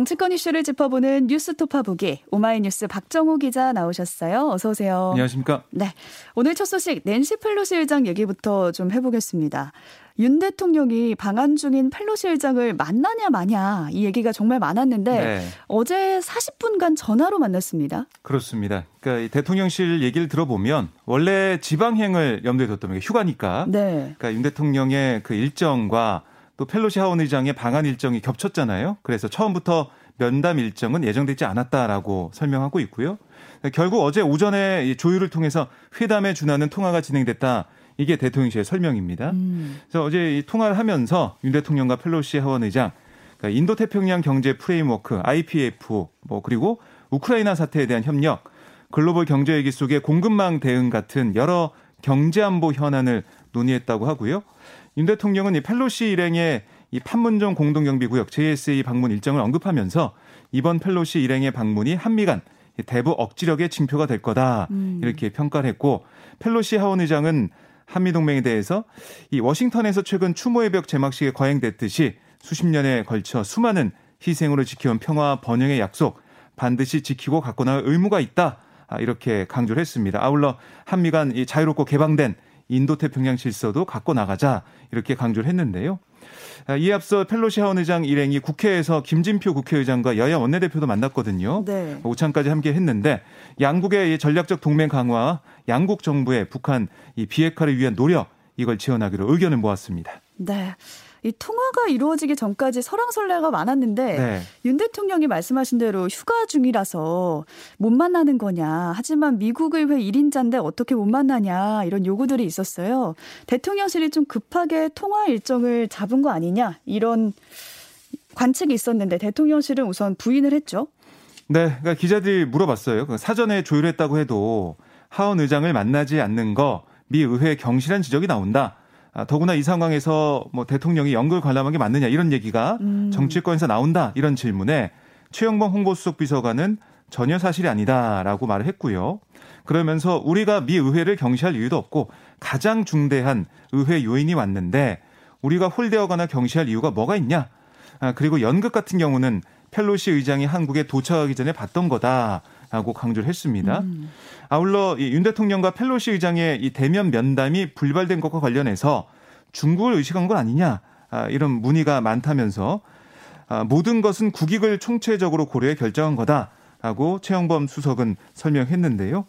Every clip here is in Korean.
정치권 이슈를 짚어보는 뉴스 톺아보기 오마이뉴스 박정우 기자 나오셨어요. 어서 오세요. 안녕하십니까? 네. 오늘 첫 소식 낸시 펠로시 의장 얘기부터 좀 해보겠습니다. 윤 대통령이 방한 중인 펠로시 의장을 만나냐 마냐 이 얘기가 정말 많았는데 네. 어제 40분간 전화로 만났습니다. 그렇습니다. 그러니까 대통령실 얘기를 들어보면 원래 지방행을 염두에 뒀던 게 휴가니까. 네. 그러니까 윤 대통령의 그 일정과 또 펠로시 하원 의장의 방한 일정이 겹쳤잖아요. 그래서 처음부터 면담 일정은 예정되지 않았다라고 설명하고 있고요. 결국 어제 오전에 조율을 통해서 회담에 준하는 통화가 진행됐다. 이게 대통령실의 설명입니다. 음. 그래서 어제 이 통화를 하면서 윤 대통령과 펠로시 하원 의장 그러니까 인도 태평양 경제 프레임워크 IPEF 뭐 그리고 우크라이나 사태에 대한 협력, 글로벌 경제 위기 속의 공급망 대응 같은 여러 경제 안보 현안을 논의했다고 하고요. 윤 대통령은 이 펠로시 일행의 이 판문점 공동경비구역 JSA 방문 일정을 언급하면서 이번 펠로시 일행의 방문이 한미 간 대북 억지력의 징표가 될 거다 음. 이렇게 평가를 했고 펠로시 하원 의장은 한미 동맹에 대해서 이 워싱턴에서 최근 추모의 벽 제막식에 거행됐듯이 수십 년에 걸쳐 수많은 희생으로 지켜온 평화 번영의 약속 반드시 지키고 갖고 나갈 의무가 있다. 아, 이렇게 강조를 했습니다. 아울러 한미 간이 자유롭고 개방된 인도 태평양 질서도 갖고 나가자 이렇게 강조를 했는데요. 아, 이에 앞서 펠로시 하원 의장 일행이 국회에서 김진표 국회의장과 여야 원내대표도 만났거든요. 네. 오찬까지 함께 했는데 양국의 전략적 동맹 강화, 양국 정부의 북한 이 비핵화를 위한 노력 이걸 지원하기로 의견을 모았습니다. 네. 이 통화가 이루어지기 전까지 설왕설래가 많았는데 네. 윤 대통령이 말씀하신 대로 휴가 중이라서 못 만나는 거냐. 하지만 미국 의회 1인자인데 어떻게 못 만나냐. 이런 요구들이 있었어요. 대통령실이 좀 급하게 통화 일정을 잡은 거 아니냐. 이런 관측이 있었는데 대통령실은 우선 부인을 했죠. 네, 그러니까 기자들이 물어봤어요. 그 사전에 조율했다고 해도 하원 의장을 만나지 않는 거 미 의회 경실한 지적이 나온다. 아, 더구나 이 상황에서 뭐 대통령이 연극을 관람한 게 맞느냐 이런 얘기가 음. 정치권에서 나온다 이런 질문에 최영범 홍보수석 비서관은 전혀 사실이 아니다라고 말을 했고요. 그러면서 우리가 미 의회를 경시할 이유도 없고 가장 중대한 의회 요인이 왔는데 우리가 홀대하거나 경시할 이유가 뭐가 있냐? 아, 그리고 연극 같은 경우는 펠로시 의장이 한국에 도착하기 전에 봤던 거다 라고 강조를 했습니다. 음. 아울러 윤 대통령과 펠로시 의장의 이 대면 면담이 불발된 것과 관련해서 중국을 의식한 건 아니냐 아, 이런 문의가 많다면서 아, 모든 것은 국익을 총체적으로 고려해 결정한 거다라고 최영범 수석은 설명했는데요.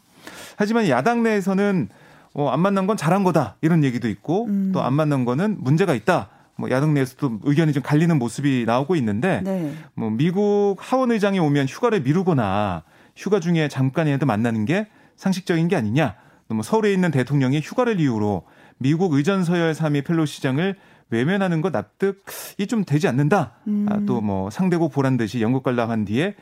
하지만 야당 내에서는 어, 안 만난 건 잘한 거다 이런 얘기도 있고 음. 또안 만난 거는 문제가 있다. 뭐 야당 내에서도 의견이 좀 갈리는 모습이 나오고 있는데 네. 뭐 미국 하원 의장이 오면 휴가를 미루거나 휴가 중에 잠깐이라도 만나는 게 상식적인 게 아니냐. 뭐 서울에 있는 대통령이 휴가를 이유로 미국 의전 서열 3위 펠로시장을 외면하는 것 납득이 좀 되지 않는다. 음. 아, 또뭐 상대국 보란 듯이 영국 관람한 뒤에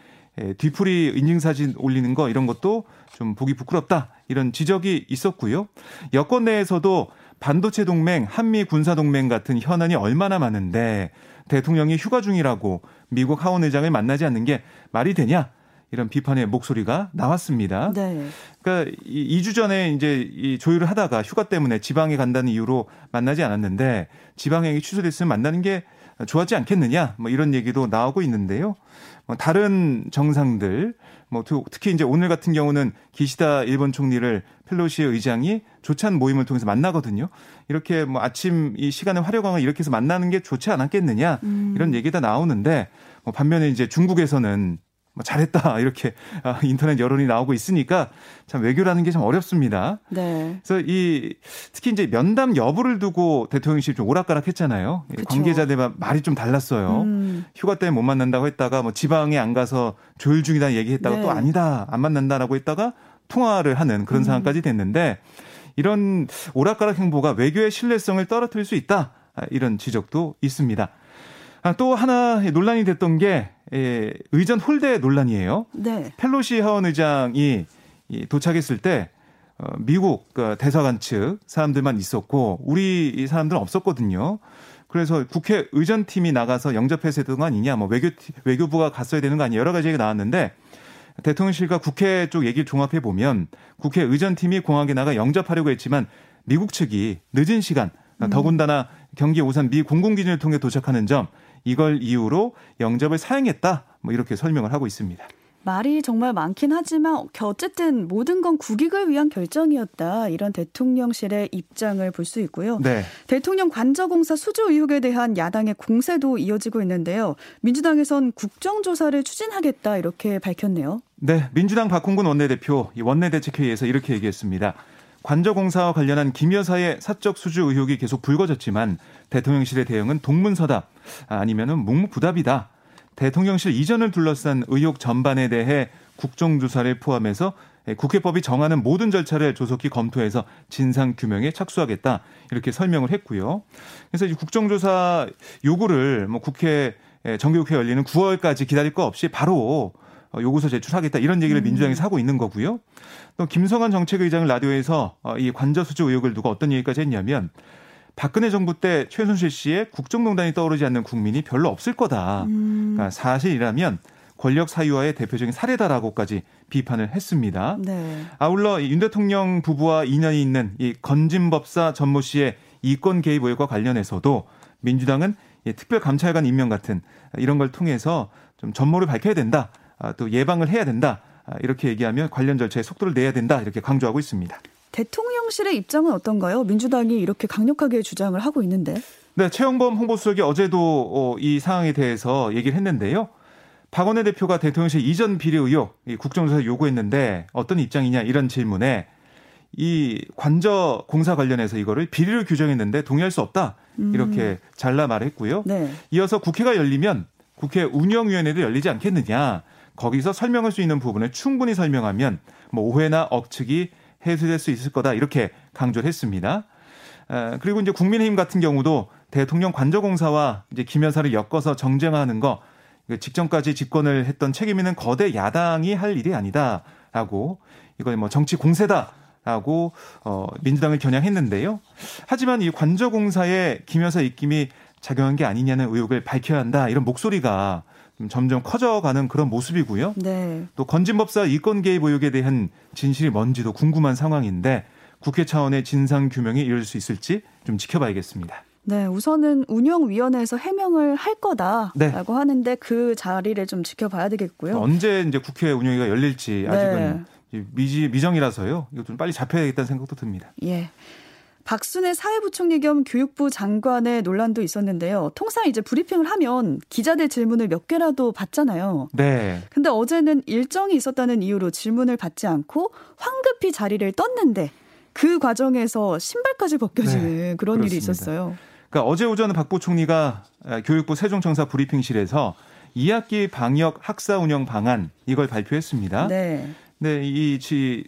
뒤풀이 인증사진 올리는 거 이런 것도 좀 보기 부끄럽다. 이런 지적이 있었고요. 여권 내에서도 반도체 동맹, 한미 군사 동맹 같은 현안이 얼마나 많은데 대통령이 휴가 중이라고 미국 하원 의장을 만나지 않는 게 말이 되냐? 이런 비판의 목소리가 나왔습니다. 네. 그러니까 2주 전에 이제 이 조율을 하다가 휴가 때문에 지방에 간다는 이유로 만나지 않았는데 지방행이 취소됐으면 만나는 게 좋았지 않겠느냐 뭐 이런 얘기도 나오고 있는데요. 뭐 다른 정상들 뭐 특히 이제 오늘 같은 경우는 기시다 일본 총리를 펠로시 의장이 조찬 모임을 통해서 만나거든요. 이렇게 뭐 아침 이 시간에 활용하고 이렇게 해서 만나는 게 좋지 않았겠느냐 음. 이런 얘기가 나오는데 뭐 반면에 이제 중국에서는 뭐 잘했다 이렇게 아, 인터넷 여론이 나오고 있으니까 참 외교라는 게 참 어렵습니다. 네. 그래서 이 특히 이제 면담 여부를 두고 대통령실이 좀 오락가락했잖아요. 그쵸. 관계자들만 말이 좀 달랐어요. 음. 휴가 때문에 못 만난다고 했다가 뭐 지방에 안 가서 조율 중이다 얘기했다가 네. 또 아니다 안 만난다라고 했다가 통화를 하는 그런 음. 상황까지 됐는데 이런 오락가락 행보가 외교의 신뢰성을 떨어뜨릴 수 있다 아, 이런 지적도 있습니다. 아, 또 하나 논란이 됐던 게 예, 의전 홀대 논란이에요. 네. 펠로시 하원 의장이 도착했을 때 어, 미국 그 대사관 측 사람들만 있었고 우리 사람들은 없었거든요. 그래서 국회 의전팀이 나가서 영접해서 했던 거 아니냐, 뭐 외교 외교부가 갔어야 되는 거 아니냐 여러 가지 얘기가 나왔는데 대통령실과 국회 쪽 얘기를 종합해 보면 국회 의전팀이 공항에 나가 영접하려고 했지만 미국 측이 늦은 시간 음. 더군다나 경기 오산 미 공군기준을 통해 도착하는 점 이걸 이유로 영접을 사행했다. 뭐 이렇게 설명을 하고 있습니다. 말이 정말 많긴 하지만 어쨌든 모든 건 국익을 위한 결정이었다. 이런 대통령실의 입장을 볼 수 있고요. 네. 대통령 관저공사 수주 의혹에 대한 야당의 공세도 이어지고 있는데요. 민주당에선 국정조사를 추진하겠다 이렇게 밝혔네요. 네, 민주당 박홍근 원내대표 이 원내대책회의에서 이렇게 얘기했습니다. 관저공사와 관련한 김 여사의 사적 수주 의혹이 계속 불거졌지만 대통령실의 대응은 동문서답 아니면은 묵묵부답이다. 대통령실 이전을 둘러싼 의혹 전반에 대해 국정조사를 포함해서 국회법이 정하는 모든 절차를 조속히 검토해서 진상 규명에 착수하겠다 이렇게 설명을 했고요. 그래서 이 국정조사 요구를 뭐 국회 정기국회 열리는 9월까지 기다릴 거 없이 바로 요구서 제출하겠다 이런 얘기를 음. 민주당에서 하고 있는 거고요. 또 김성환 정책의장을 라디오에서 어, 이 관저수주 의혹을 두고 어떤 얘기까지 했냐면 박근혜 정부 때 최순실 씨의 국정농단이 떠오르지 않는 국민이 별로 없을 거다. 음. 그러니까 사실이라면 권력 사유화의 대표적인 사례다라고까지 비판을 했습니다. 네. 아울러 윤 대통령 부부와 인연이 있는 이 건진법사 전모 씨의 이권 개입 의혹과 관련해서도 민주당은 특별감찰관 임명 같은 이런 걸 통해서 좀 전모를 밝혀야 된다. 아, 또 예방을 해야 된다. 아, 이렇게 얘기하면 관련 절차에 속도를 내야 된다. 이렇게 강조하고 있습니다. 대통령실의 입장은 어떤가요? 민주당이 이렇게 강력하게 주장을 하고 있는데. 네, 최영범 홍보수석이 어제도 어, 이 상황에 대해서 얘기를 했는데요. 박원내 대표가 대통령실 이전 비리 의혹 국정조사 요구했는데 어떤 입장이냐 이런 질문에 이 관저 공사 관련해서 이거를 비리를 규정했는데 동의할 수 없다 이렇게 음. 잘라 말했고요. 네. 이어서 국회가 열리면 국회 운영위원회도 열리지 않겠느냐 거기서 설명할 수 있는 부분을 충분히 설명하면 뭐 오해나 억측이 해소될 수 있을 거다 이렇게 강조를 했습니다. 그리고 이제 국민의힘 같은 경우도 대통령 관저공사와 이제 김여사를 엮어서 정쟁하는 거 직전까지 집권을 했던 책임 있는 거대 야당이 할 일이 아니다라고 이건 뭐 정치 공세다라고 어 민주당을 겨냥했는데요. 하지만 이 관저공사에 김여사 입김이 작용한 게 아니냐는 의혹을 밝혀야 한다 이런 목소리가 점점 커져가는 그런 모습이고요. 네. 또 건진법사 이권 개입 의혹에 대한 진실이 뭔지도 궁금한 상황인데 국회 차원의 진상 규명이 이룰 수 있을지 좀 지켜봐야겠습니다. 네, 우선은 운영위원회에서 해명을 할 거다라고 네. 하는데 그 자리를 좀 지켜봐야 되겠고요. 언제 이제 국회 운영위가 열릴지 아직은 네. 미지 미정이라서요. 이거 좀 빨리 잡혀야 겠다는 생각도 듭니다. 예. 박순애 사회부총리 겸 교육부 장관의 논란도 있었는데요. 통상 이제 브리핑을 하면 기자들 질문을 몇 개라도 받잖아요. 네. 근데 어제는 일정이 있었다는 이유로 질문을 받지 않고 황급히 자리를 떴는데 그 과정에서 신발까지 벗겨지는 네, 그런 그렇습니다. 일이 있었어요. 그러니까 어제 오전 박 부총리가 교육부 세종청사 브리핑실에서 2학기 방역 학사 운영 방안 이걸 발표했습니다. 네. 네, 이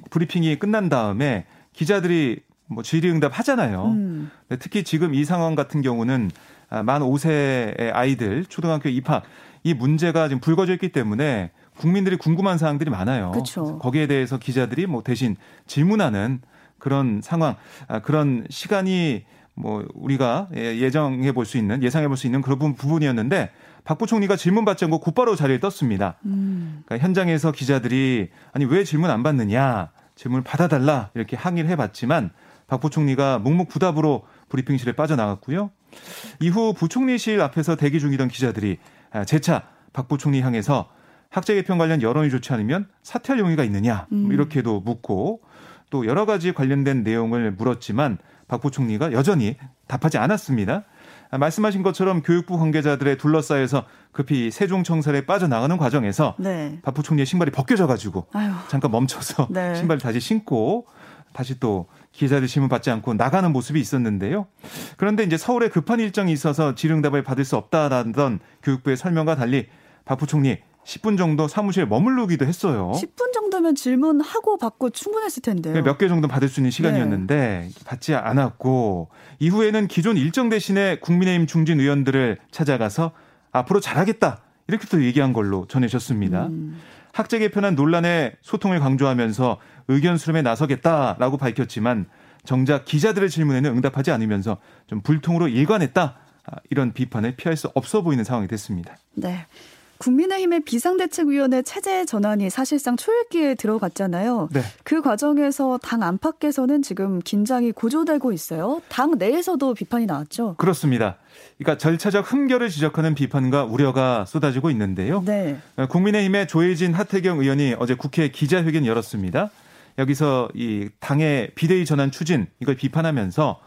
브리핑이 끝난 다음에 기자들이 뭐 질의응답 하잖아요. 음. 특히 지금 이 상황 같은 경우는 아, 만 5세의 아이들 초등학교 입학 이 문제가 지금 불거져 있기 때문에 국민들이 궁금한 사항들이 많아요. 그쵸. 거기에 대해서 기자들이 뭐 대신 질문하는 그런 상황, 아, 그런 시간이 뭐 우리가 예, 예정해 볼 수 있는 예상해 볼 수 있는 그런 부분이었는데 박 부총리가 질문 받지 않고 곧바로 자리에 떴습니다. 음. 그러니까 현장에서 기자들이 아니 왜 질문 안 받느냐 질문을 받아달라 이렇게 항의를 해봤지만 박 부총리가 묵묵부답으로 브리핑실에 빠져나갔고요. 이후 부총리실 앞에서 대기 중이던 기자들이 아, 재차 박 부총리 향해서 학제 개편 관련 여론이 좋지 않으면 사퇴할 용의가 있느냐 음. 이렇게도 묻고 또 여러 가지 관련된 내용을 물었지만 박 부총리가 여전히 답하지 않았습니다. 아, 말씀하신 것처럼 교육부 관계자들의 둘러싸여서 급히 세종청사에 빠져나가는 과정에서 네. 박 부총리의 신발이 벗겨져 가지고 잠깐 멈춰서 네. 신발을 다시 신고 다시 또 기자들 질문 받지 않고 나가는 모습이 있었는데요. 그런데 이제 서울에 급한 일정이 있어서 질응답을 받을 수 없다라던 교육부의 설명과 달리 박 부총리 10분 정도 사무실에 머물르기도 했어요. 10분 정도면 질문하고 받고 충분했을 텐데요. 몇 개 정도 받을 수 있는 시간이었는데 네. 받지 않았고 이후에는 기존 일정 대신에 국민의힘 중진 의원들을 찾아가서 앞으로 잘하겠다 이렇게 또 얘기한 걸로 전해졌습니다. 음. 학제 개편안 논란에 소통을 강조하면서 의견 수렴에 나서겠다라고 밝혔지만 정작 기자들의 질문에는 응답하지 않으면서 좀 불통으로 일관했다. 아, 이런 비판을 피할 수 없어 보이는 상황이 됐습니다. 네. 국민의힘의 비상대책위원회 체제 전환이 사실상 초읽기에 들어갔잖아요. 네. 그 과정에서 당 안팎에서는 지금 긴장이 고조되고 있어요. 당 내에서도 비판이 나왔죠. 그렇습니다. 그러니까 절차적 흠결을 지적하는 비판과 우려가 쏟아지고 있는데요. 네. 국민의힘의 조혜진 하태경 의원이 어제 국회 기자회견 열었습니다. 여기서 이 당의 비대위 전환 추진 이걸 비판하면서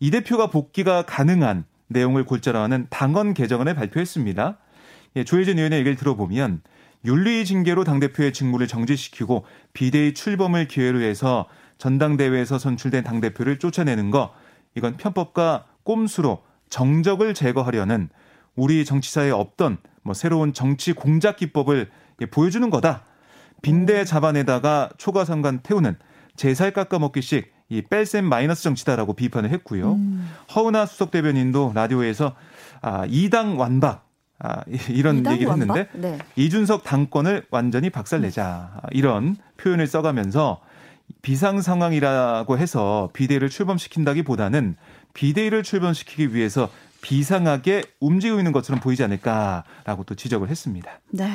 이 대표가 복귀가 가능한 내용을 골자로 하는 당원 개정안을 발표했습니다. 예, 조혜진 의원의 얘기를 들어보면 윤리 징계로 당대표의 직무를 정지시키고 비대위 출범을 기회로 해서 전당대회에서 선출된 당대표를 쫓아내는 거 이건 편법과 꼼수로 정적을 제거하려는 우리 정치사에 없던 뭐 새로운 정치 공작 기법을 보여주는 거다. 빈대 잡아내다가 초과상관 태우는 제살 깎아먹기식 이 뺄셈 마이너스 정치다라고 비판을 했고요. 음. 허은하 수석 대변인도 라디오에서 아, 이당 완박 아, 이런 얘기를 완박? 했는데 네. 이준석 당권을 완전히 박살내자 이런 표현을 써가면서 비상 상황이라고 해서 비대위를 출범시킨다기보다는 비대위를 출범시키기 위해서 비상하게 움직이고 있는 것처럼 보이지 않을까라고 또 지적을 했습니다. 네.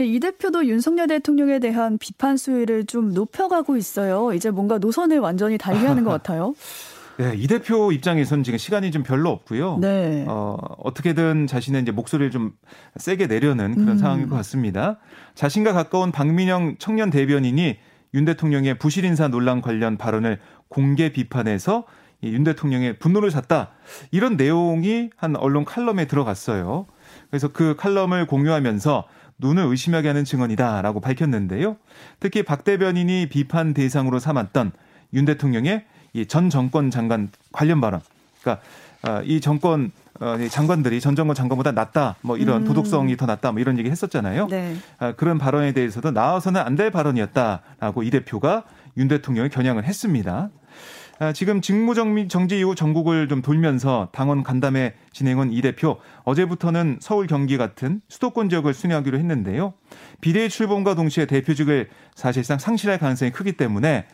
이 대표도 윤석열 대통령에 대한 비판 수위를 좀 높여가고 있어요. 이제 뭔가 노선을 완전히 달리하는 것 같아요. 네, 이 대표 입장에서는 지금 시간이 좀 별로 없고요. 네. 어, 어떻게든 자신의 이제 목소리를 좀 세게 내려는 그런 음. 상황인 것 같습니다. 자신과 가까운 박민영 청년 대변인이 윤 대통령의 부실 인사 논란 관련 발언을 공개 비판해서 윤 대통령의 분노를 샀다. 이런 내용이 한 언론 칼럼에 들어갔어요. 그래서 그 칼럼을 공유하면서 눈을 의심하게 하는 증언이다라고 밝혔는데요. 특히 박 대변인이 비판 대상으로 삼았던 윤 대통령의 이 전 정권 장관 관련 발언. 그러니까 어, 이 정권 어, 장관들이 전 정권 장관보다 낫다, 뭐 이런 음. 도덕성이 더 낫다, 뭐 이런 얘기 했었잖아요. 네. 아, 그런 발언에 대해서도 나와서는 안 될 발언이었다라고 이 대표가 윤 대통령을 겨냥을 했습니다. 아, 지금 직무정지 이후 전국을 좀 돌면서 당원 간담회 진행은 이 대표 어제부터는 서울 경기 같은 수도권 지역을 순회하기로 했는데요. 비대위 출범과 동시에 대표직을 사실상 상실할 가능성이 크기 때문에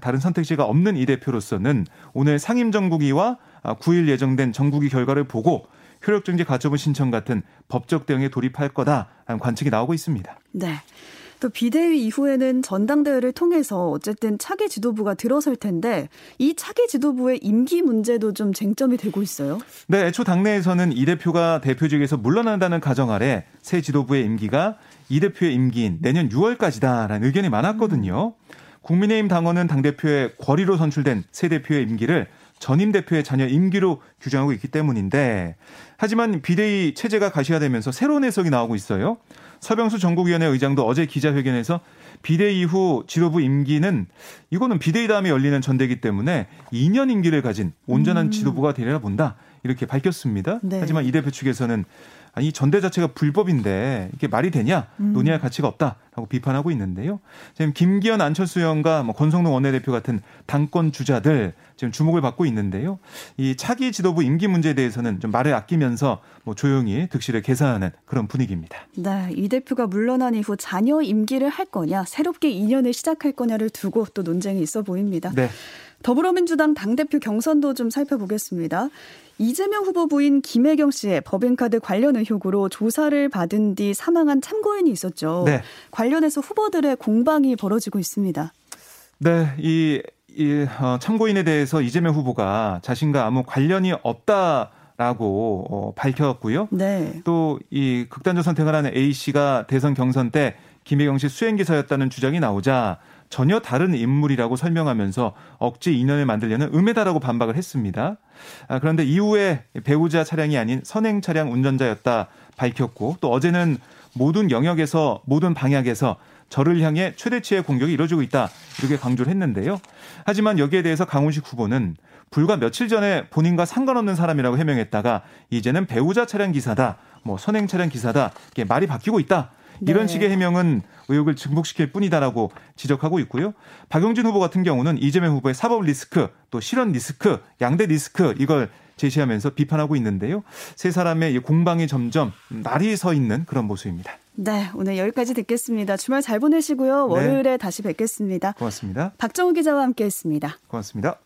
다른 선택지가 없는 이 대표로서는 오늘 상임정국위와 9일 예정된 정국위 결과를 보고 효력정지 가처분 신청 같은 법적 대응에 돌입할 거다라는 관측이 나오고 있습니다. 네. 또 비대위 이후에는 전당대회를 통해서 어쨌든 차기 지도부가 들어설 텐데 이 차기 지도부의 임기 문제도 좀 쟁점이 되고 있어요. 네, 애초 당내에서는 이 대표가 대표직에서 물러난다는 가정 아래 새 지도부의 임기가 이 대표의 임기인 내년 6월까지다라는 의견이 많았거든요. 음. 국민의힘 당원은 당대표의 권리로 선출된 새 대표의 임기를 전임 대표의 자녀 임기로 규정하고 있기 때문인데 하지만 비대위 체제가 가시화되면서 새로운 해석이 나오고 있어요. 서병수 전국위원회 의장도 어제 기자회견에서 비대위 이후 지도부 임기는 이거는 비대위 다음에 열리는 전대기 때문에 2년 임기를 가진 온전한 음. 지도부가 되리라 본다. 이렇게 밝혔습니다. 네. 하지만 이 대표 측에서는 아니 전대 자체가 불법인데 이게 말이 되냐 음. 논의할 가치가 없다라고 비판하고 있는데요. 지금 김기현 안철수 의원과 뭐 권성동 원내대표 같은 당권 주자들 지금 주목을 받고 있는데요. 이 차기 지도부 임기 문제에 대해서는 좀 말을 아끼면서 뭐 조용히 득실을 계산하는 그런 분위기입니다. 네, 이 대표가 물러난 이후 자녀 임기를 할 거냐, 새롭게 2년을 시작할 거냐를 두고 또 논쟁이 있어 보입니다. 네. 더불어민주당 당대표 경선도 좀 살펴보겠습니다. 이재명 후보 부인 김혜경 씨의 법인카드 관련 의혹으로 조사를 받은 뒤 사망한 참고인이 있었죠. 네. 관련해서 후보들의 공방이 벌어지고 있습니다. 네, 이, 이 어, 참고인에 대해서 이재명 후보가 자신과 아무 관련이 없다. 라고 어, 밝혔고요. 네. 또 이 극단적 선택을 하는 A 씨가 대선 경선 때 김혜경 씨 수행 기사였다는 주장이 나오자 전혀 다른 인물이라고 설명하면서 억지 인연을 만들려는 음해다라고 반박을 했습니다. 아, 그런데 이후에 배우자 차량이 아닌 선행 차량 운전자였다 밝혔고 또 어제는 모든 영역에서 모든 방향에서 저를 향해 최대치의 공격이 이뤄지고 있다 이렇게 강조를 했는데요. 하지만 여기에 대해서 강훈식 후보는 불과 며칠 전에 본인과 상관없는 사람이라고 해명했다가 이제는 배우자 차량 기사다, 뭐 선행 차량 기사다 이게 말이 바뀌고 있다. 이런 네. 식의 해명은 의혹을 증폭시킬 뿐이다라고 지적하고 있고요. 박용진 후보 같은 경우는 이재명 후보의 사법 리스크 또 실현 리스크 양대 리스크 이걸 제시하면서 비판하고 있는데요. 세 사람의 공방이 점점 날이 서 있는 그런 모습입니다. 네, 오늘 여기까지 듣겠습니다. 주말 잘 보내시고요. 네. 월요일에 네. 다시 뵙겠습니다. 고맙습니다. 박정우 기자와 함께했습니다. 고맙습니다.